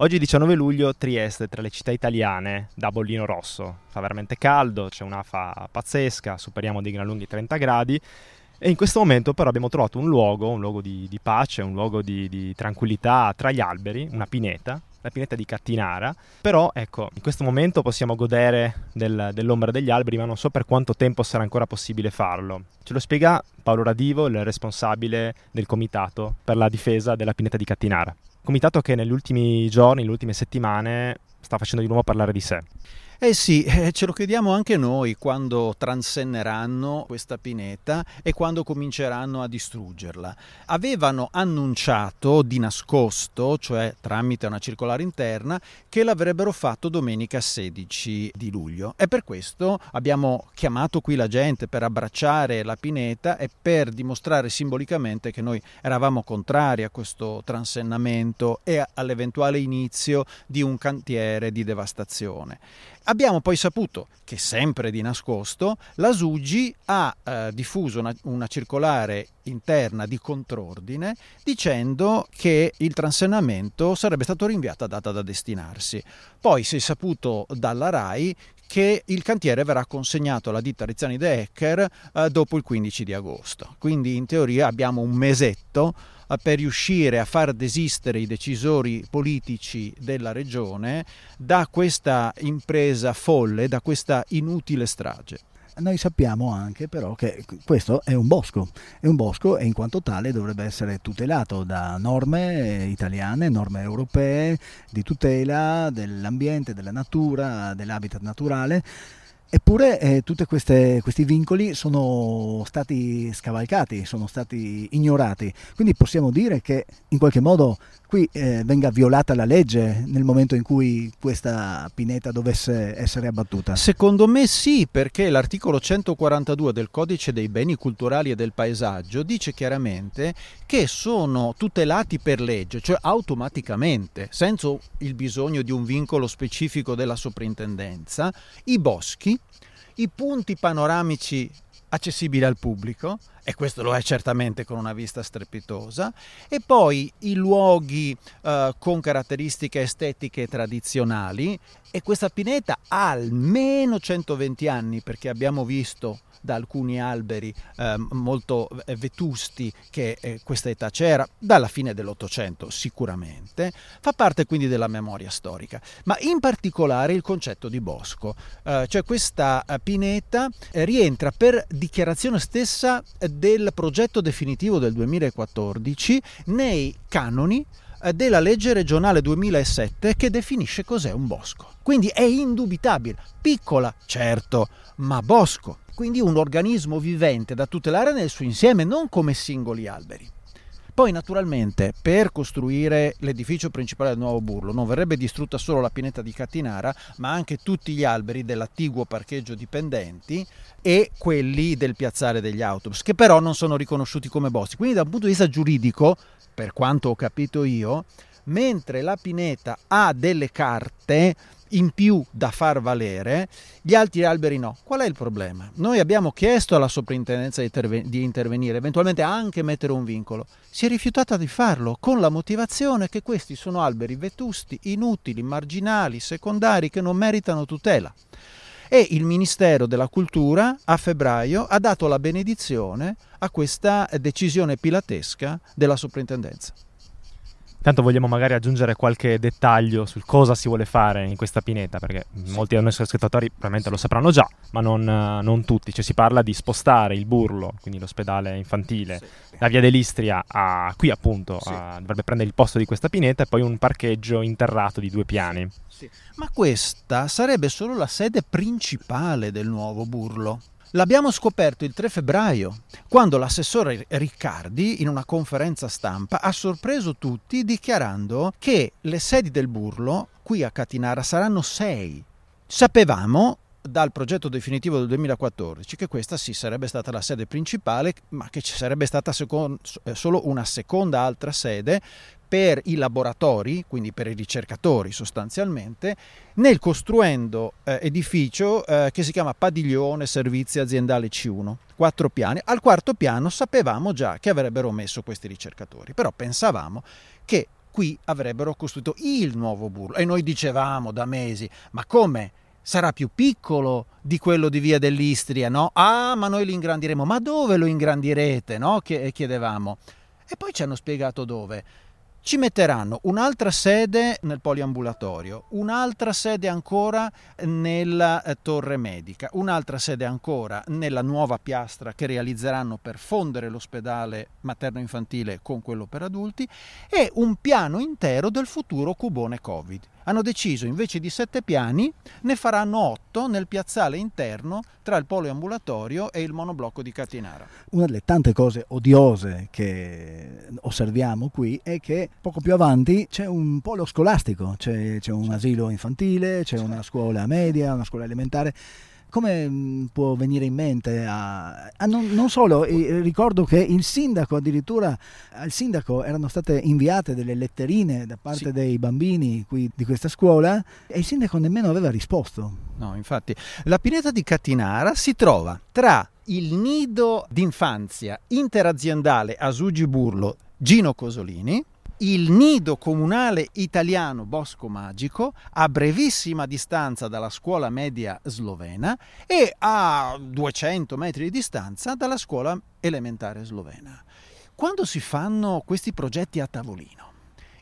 Oggi 19 luglio, Trieste, tra le città italiane, da bollino rosso. Fa veramente caldo, c'è un'afa pazzesca, superiamo dei gran lunghi 30 gradi. E in questo momento però abbiamo trovato un luogo, un luogo di, di pace, un luogo di, di, tranquillità tra gli alberi, una pineta, la pineta di Cattinara. Però ecco, in questo momento possiamo godere del, dell'ombra degli alberi, ma non so per quanto tempo sarà ancora possibile farlo. Ce lo spiega Paolo Radivo, il responsabile del comitato per la difesa della pineta di Cattinara. Comitato che negli ultimi giorni, nelle ultime settimane, sta facendo di nuovo parlare di sé. Eh sì, eh, ce lo chiediamo anche noi quando transenneranno questa pineta e quando cominceranno a distruggerla. Avevano annunciato di nascosto, cioè tramite una circolare interna, che l'avrebbero fatto domenica 16 di luglio e per questo abbiamo chiamato qui la gente per abbracciare la pineta e per dimostrare simbolicamente che noi eravamo contrari a questo transennamento e all'eventuale inizio di un cantiere di devastazione. Abbiamo poi saputo che sempre di nascosto la Sugi ha eh, diffuso una, una, circolare interna di contrordine dicendo che il transennamento sarebbe stato rinviato a data da destinarsi. Poi si è saputo dalla RAI che il cantiere verrà consegnato alla ditta Rizzani De Ecker eh, dopo il 15 di agosto. Quindi in teoria abbiamo un mesetto per riuscire a far desistere i decisori politici della regione da questa impresa folle, da questa inutile strage. Noi sappiamo anche però che questo è un bosco, è un bosco e in quanto tale dovrebbe essere tutelato da norme italiane, norme europee di tutela dell'ambiente, della natura, dell'habitat naturale Eppure eh, tutti questi vincoli sono stati scavalcati, sono stati ignorati, quindi possiamo dire che in qualche modo qui eh, venga violata la legge nel momento in cui questa pineta dovesse essere abbattuta. Secondo me sì, perché l'articolo 142 del Codice dei beni culturali e del paesaggio dice chiaramente che sono tutelati per legge, cioè automaticamente, senza il bisogno di un vincolo specifico della soprintendenza, i boschi i punti panoramici accessibili al pubblico, e questo lo è certamente con una vista strepitosa, e poi i luoghi eh, con caratteristiche estetiche tradizionali, e questa pineta ha almeno 120 anni perché abbiamo visto da alcuni alberi eh, molto eh, vetusti che eh, questa età c'era, dalla fine dell'Ottocento sicuramente, fa parte quindi della memoria storica, ma in particolare il concetto di bosco, eh, cioè questa eh, pineta eh, rientra per dichiarazione stessa del progetto definitivo del 2014 nei canoni della legge regionale 2007 che definisce cos'è un bosco. Quindi è indubitabile, piccola, certo, ma bosco quindi un organismo vivente da tutelare nel suo insieme, non come singoli alberi. Poi naturalmente per costruire l'edificio principale del nuovo Burlo non verrebbe distrutta solo la pineta di Cattinara, ma anche tutti gli alberi dell'attiguo parcheggio dipendenti e quelli del piazzale degli autobus, che però non sono riconosciuti come boschi. Quindi da un punto di vista giuridico, per quanto ho capito io, mentre la pineta ha delle carte in più da far valere, gli altri alberi no. Qual è il problema? Noi abbiamo chiesto alla soprintendenza di, intervenire, eventualmente anche mettere un vincolo. Si è rifiutata di farlo con la motivazione che questi sono alberi vetusti, inutili, marginali, secondari, che non meritano tutela. E il Ministero della Cultura a febbraio ha dato la benedizione a questa decisione pilatesca della soprintendenza. Tanto vogliamo magari aggiungere qualche dettaglio sul cosa si vuole fare in questa pineta, perché sì. molti dei nostri ascoltatori probabilmente lo sapranno già, ma non, non, tutti. Cioè si parla di spostare il burlo, quindi l'ospedale infantile, sì. da via dell'Istria a qui appunto, sì. a, dovrebbe prendere il posto di questa pineta e poi un parcheggio interrato di due piani. Ma questa sarebbe solo la sede principale del nuovo burlo. L'abbiamo scoperto il 3 febbraio, quando l'assessore Riccardi, in una conferenza stampa, ha sorpreso tutti dichiarando che le sedi del Burlo qui a Catinara saranno sei. Sapevamo dal progetto definitivo del 2014 che questa sì sarebbe stata la sede principale, ma che ci sarebbe stata secondo, eh, solo una seconda altra sede per i laboratori, quindi per i ricercatori sostanzialmente, nel costruendo eh, edificio eh, che si chiama Padiglione Servizi Aziendali C1, quattro piani. Al quarto piano sapevamo già che avrebbero messo questi ricercatori, però pensavamo che qui avrebbero costruito il nuovo burlo. E noi dicevamo da mesi, ma come? Sarà più piccolo di quello di via dell'Istria, no? Ah, ma noi lo ingrandiremo. Ma dove lo ingrandirete, no? Chiedevamo. E poi ci hanno spiegato dove ci metteranno un'altra sede nel poliambulatorio, un'altra sede ancora nella eh, torre medica, un'altra sede ancora nella nuova piastra che realizzeranno per fondere l'ospedale materno-infantile con quello per adulti e un piano intero del futuro cubone Covid hanno deciso invece di sette piani ne faranno otto nel piazzale interno tra il polo ambulatorio e il monoblocco di Catinara. Una delle tante cose odiose che osserviamo qui è che poco più avanti c'è un polo scolastico, c'è, c'è un asilo infantile, c'è una scuola media, una scuola elementare come mm, può venire in mente a, a non, non, solo, ricordo che il sindaco addirittura al sindaco erano state inviate delle letterine da parte sì. dei bambini qui di questa scuola e il sindaco nemmeno aveva risposto. No, infatti, la pineta di Catinara si trova tra il nido d'infanzia interaziendale Asugi Burlo Gino Cosolini il nido comunale italiano Bosco Magico a brevissima distanza dalla scuola media slovena e a 200 metri di distanza dalla scuola elementare slovena. Quando si fanno questi progetti a tavolino,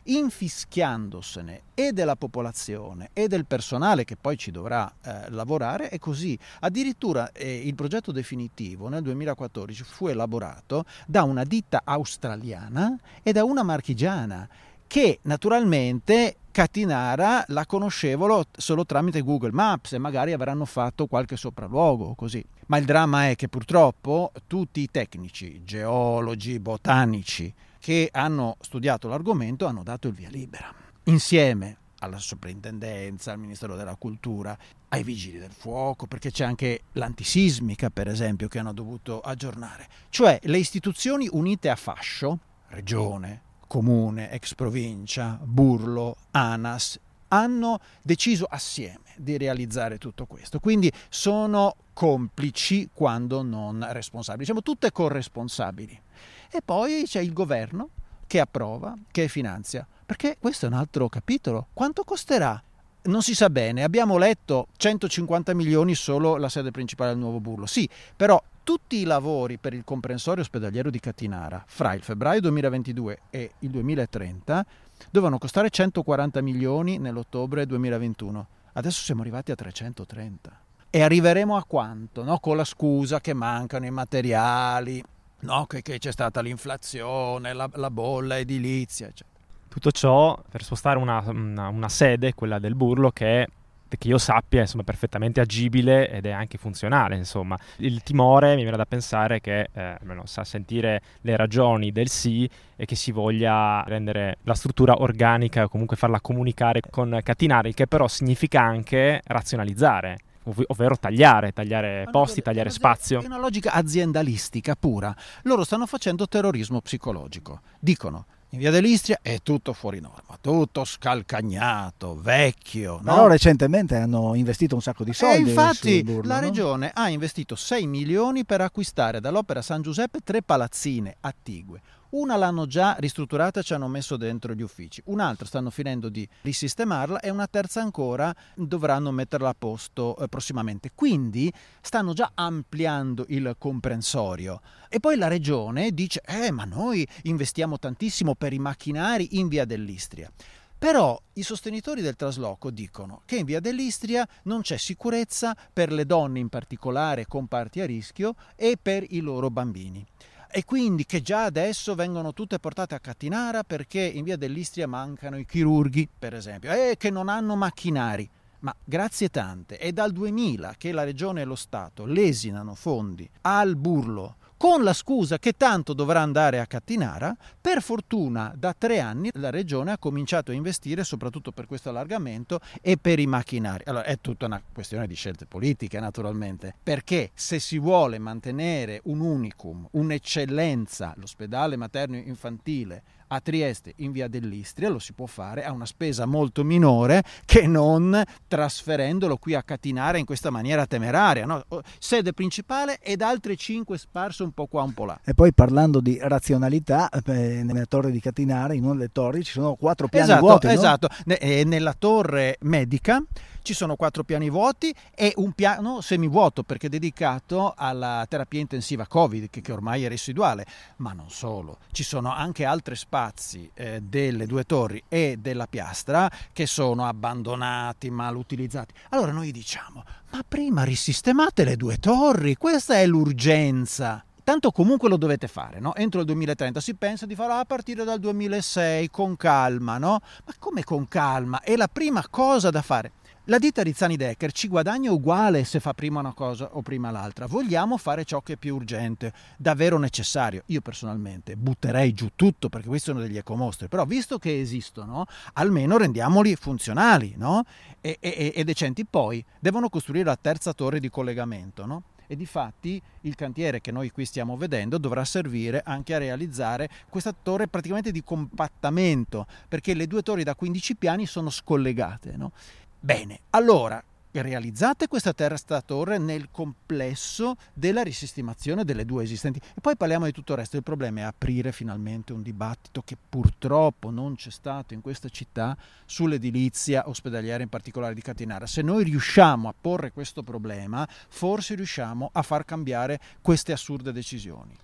infischiandosene e della popolazione e del personale che poi ci dovrà eh, lavorare è così. Addirittura eh, il progetto definitivo nel 2014 fu elaborato da una ditta australiana e da una marchigiana che naturalmente Catinara la conoscevano solo tramite Google Maps e magari avranno fatto qualche sopralluogo così. Ma il dramma è che purtroppo tutti i tecnici, geologi, botanici, che hanno studiato l'argomento hanno dato il via libera. Insieme alla soprintendenza, al Ministero della Cultura, ai vigili del fuoco, perché c'è anche l'antisismica, per esempio, che hanno dovuto aggiornare. Cioè le istituzioni unite a fascio, regione, comune, ex provincia, burlo, ANAS, hanno deciso assieme di realizzare tutto questo. Quindi sono complici quando non responsabili, diciamo tutte corresponsabili. E poi c'è il governo che approva, che finanzia, perché questo è un altro capitolo. Quanto costerà? Non si sa bene, abbiamo letto 150 milioni solo la sede principale del nuovo Burlo. Sì, però tutti i lavori per il comprensorio ospedaliero di Catinara fra il febbraio 2022 e il 2030 dovevano costare 140 milioni nell'ottobre 2021. Adesso siamo arrivati a 330. E arriveremo a quanto? No? Con la scusa che mancano i materiali, no? che, che, c'è stata l'inflazione, la, la bolla edilizia, eccetera. Tutto ciò per spostare una, una, una sede, quella del Burlo, che che io sappia insomma, è perfettamente agibile ed è anche funzionale. Insomma. Il timore mi viene da pensare che, eh, almeno sa sentire le ragioni del sì, e che si voglia rendere la struttura organica o comunque farla comunicare con catinare, il che però significa anche razionalizzare ovvero tagliare, tagliare posti, tagliare spazio. È una logica aziendalistica pura. Loro stanno facendo terrorismo psicologico. Dicono in via dell'Istria è tutto fuori norma, tutto scalcagnato, vecchio. No? Però recentemente hanno investito un sacco di soldi. E infatti burlo, la no? regione ha investito 6 milioni per acquistare dall'Opera San Giuseppe tre palazzine attigue una l'hanno già ristrutturata ci hanno messo dentro gli uffici, un'altra stanno finendo di risistemarla e una terza ancora dovranno metterla a posto eh, prossimamente. Quindi stanno già ampliando il comprensorio. E poi la regione dice, eh ma noi investiamo tantissimo per i macchinari in via dell'Istria. Però i sostenitori del trasloco dicono che in via dell'Istria non c'è sicurezza per le donne in particolare con parti a rischio e per i loro bambini e quindi che già adesso vengono tutte portate a Catinara perché in via dell'Istria mancano i chirurghi, per esempio, e che non hanno macchinari. Ma grazie tante, è dal 2000 che la Regione e lo Stato lesinano fondi al burlo con la scusa che tanto dovrà andare a Cattinara. Per fortuna da tre anni la regione ha cominciato a investire soprattutto per questo allargamento e per i macchinari. Allora è tutta una questione di scelte politiche naturalmente, perché se si vuole mantenere un unicum, un'eccellenza, l'ospedale materno infantile a Trieste in via dell'Istria lo si può fare a una spesa molto minore che non trasferendolo qui a Catinara in questa maniera temeraria. No? Sede principale ed altre cinque sparse un po' qua un po' là. E poi parlando di razionalità, eh, nella torre di Catinara, in una delle torri ci sono quattro piani esatto, vuoti. Esatto, no? nella torre medica ci sono quattro piani vuoti e un piano semivuoto perché è dedicato alla terapia intensiva Covid che, che ormai è residuale, ma non solo, ci sono anche altri spazi eh, delle due torri e della piastra che sono abbandonati, mal utilizzati. Allora noi diciamo, ma prima risistemate le due torri, questa è l'urgenza tanto comunque lo dovete fare, no? Entro il 2030 si pensa di farlo a partire dal 2006 con calma, no? Ma come con calma? È la prima cosa da fare. La ditta Rizzani Decker ci guadagna uguale se fa prima una cosa o prima l'altra. Vogliamo fare ciò che è più urgente, davvero necessario. Io personalmente butterei giù tutto perché questi sono degli ecomostri, però visto che esistono, almeno rendiamoli funzionali no? e, e, e, decenti. Poi devono costruire la terza torre di collegamento. No? e di fatti il cantiere che noi qui stiamo vedendo dovrà servire anche a realizzare questa torre praticamente di compattamento perché le due torri da 15 piani sono scollegate no? Bene, allora realizzate questa terza torre nel complesso della risistemazione delle due esistenti e poi parliamo di tutto il resto. Il problema è aprire finalmente un dibattito che purtroppo non c'è stato in questa città sull'edilizia ospedaliera in particolare di Catinara. Se noi riusciamo a porre questo problema, forse riusciamo a far cambiare queste assurde decisioni.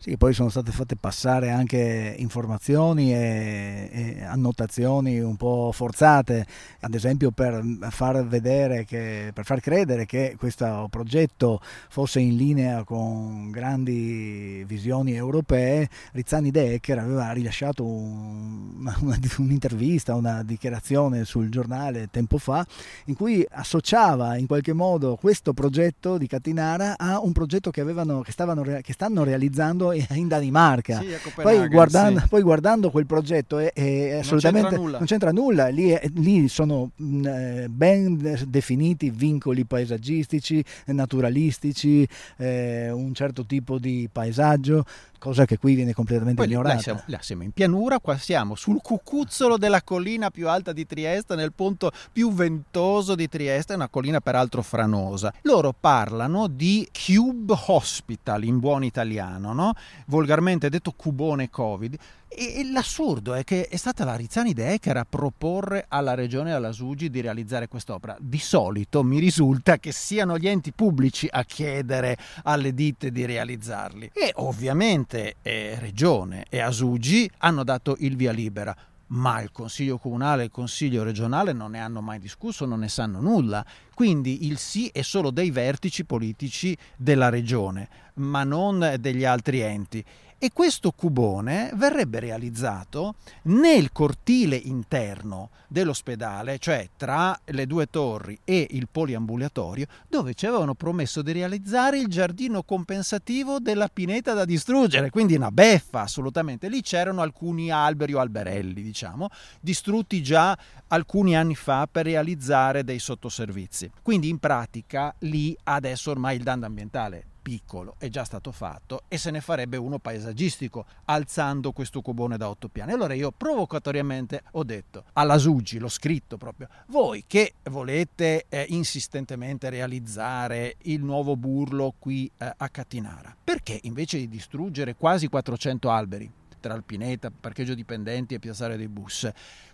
Sì, poi sono state fatte passare anche informazioni e, e, annotazioni un po' forzate, ad esempio per far vedere che, per far credere che questo progetto fosse in linea con grandi visioni europee, Rizzani Decker aveva rilasciato un, una, un'intervista, una dichiarazione sul giornale tempo fa, in cui associava in qualche modo questo progetto di Catinara a un progetto che, avevano, che, stavano, che stanno realizzando in Danimarca. Sì, poi, guardando, sì. poi, guardando, quel progetto è, è assolutamente non c'entra, non c'entra nulla, lì, è, lì sono mh, eh, ben definiti vincoli paesaggistici, naturalistici, eh, un certo tipo di paesaggio, cosa che qui viene completamente Poi ignorata. Là siamo, là siamo, in pianura, qua siamo sul cucuzzolo della collina più alta di Trieste, nel punto più ventoso di Trieste, una collina peraltro franosa. Loro parlano di Cube Hospital in buon italiano, no? Volgarmente detto cubone Covid. E, l'assurdo è che è stata la Rizzani Decker a proporre alla regione e alla Sugi di realizzare quest'opera. Di solito mi risulta che siano gli enti pubblici a chiedere alle ditte di realizzarli. E ovviamente eh, regione e Asugi hanno dato il via libera ma il Consiglio Comunale e il Consiglio regionale non ne hanno mai discusso, non ne sanno nulla. Quindi il sì è solo dei vertici politici della regione, ma non degli altri enti e questo cubone verrebbe realizzato nel cortile interno dell'ospedale, cioè tra le due torri e il poliambulatorio, dove ci avevano promesso di realizzare il giardino compensativo della pineta da distruggere, quindi una beffa assolutamente. Lì c'erano alcuni alberi o alberelli, diciamo, distrutti già alcuni anni fa per realizzare dei sottoservizi. Quindi in pratica lì adesso ormai il danno ambientale piccolo è già stato fatto e se ne farebbe uno paesaggistico alzando questo cubone da otto piani. Allora io provocatoriamente ho detto alla Sugi, l'ho scritto proprio, voi che volete eh, insistentemente realizzare il nuovo burlo qui eh, a Catinara, perché invece di distruggere quasi 400 alberi tra Alpineta, parcheggio dipendenti e piazzale dei bus,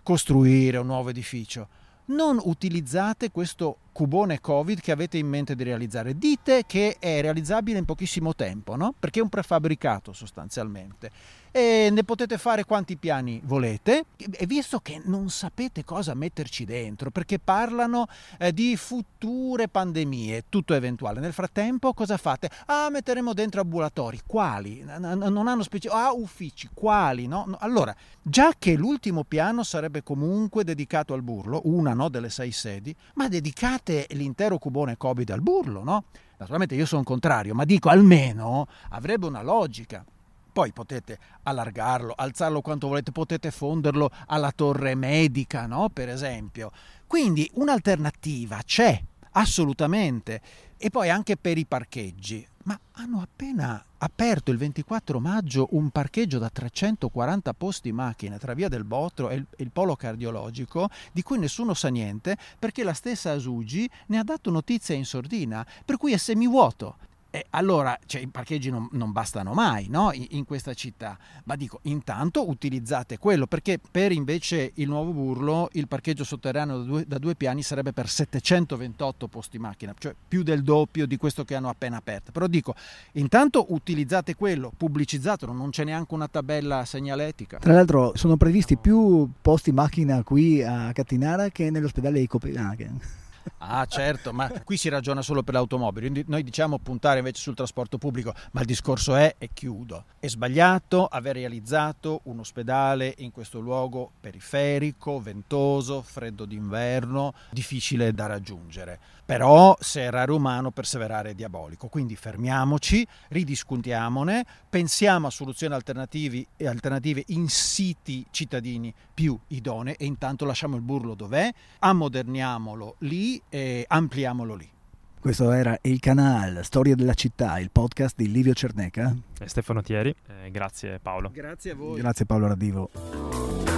costruire un nuovo edificio, non utilizzate questo cubone Covid che avete in mente di realizzare. Dite che è realizzabile in pochissimo tempo, no? Perché è un prefabbricato sostanzialmente e ne potete fare quanti piani volete e visto che non sapete cosa metterci dentro perché parlano eh, di future pandemie, tutto eventuale. Nel frattempo cosa fate? Ah, metteremo dentro ambulatori. Quali? Non hanno specificato. Ah, uffici. Quali? No? no? Allora, già che l'ultimo piano sarebbe comunque dedicato al burlo, una no, delle sei sedi, ma dedicate l'intero cubone Covid al burlo, no? Naturalmente io sono contrario, ma dico almeno avrebbe una logica. Poi potete allargarlo, alzarlo quanto volete, potete fonderlo alla torre medica, no? per esempio. Quindi un'alternativa c'è assolutamente. E poi anche per i parcheggi. Ma hanno appena aperto il 24 maggio un parcheggio da 340 posti macchine tra Via del Botro e il polo cardiologico di cui nessuno sa niente perché la stessa Asugi ne ha dato notizia in sordina, per cui è semivuoto. E allora cioè, i parcheggi non, non bastano mai no? in, in, questa città, ma dico intanto utilizzate quello perché per invece il nuovo Burlo il parcheggio sotterraneo da due, da due piani sarebbe per 728 posti macchina, cioè più del doppio di questo che hanno appena aperto. Però dico intanto utilizzate quello, pubblicizzatelo, non c'è neanche una tabella segnaletica. Tra l'altro sono previsti più posti macchina qui a Cattinara che nell'ospedale di Copenaghen. Ah certo, ma qui si ragiona solo per l'automobile, noi diciamo puntare invece sul trasporto pubblico, ma il discorso è, e chiudo, è sbagliato aver realizzato un ospedale in questo luogo periferico, ventoso, freddo d'inverno, difficile da raggiungere. Però se errare umano, perseverare è diabolico. Quindi fermiamoci, ridiscutiamone, pensiamo a soluzioni alternative in siti cittadini più idonei e intanto lasciamo il burlo dov'è, ammoderniamolo lì e ampliamolo lì. Questo era Il Canal, Storia della città, il podcast di Livio Cerneca e Stefano Thieri. Eh, grazie Paolo. Grazie a voi. Grazie Paolo Radivo.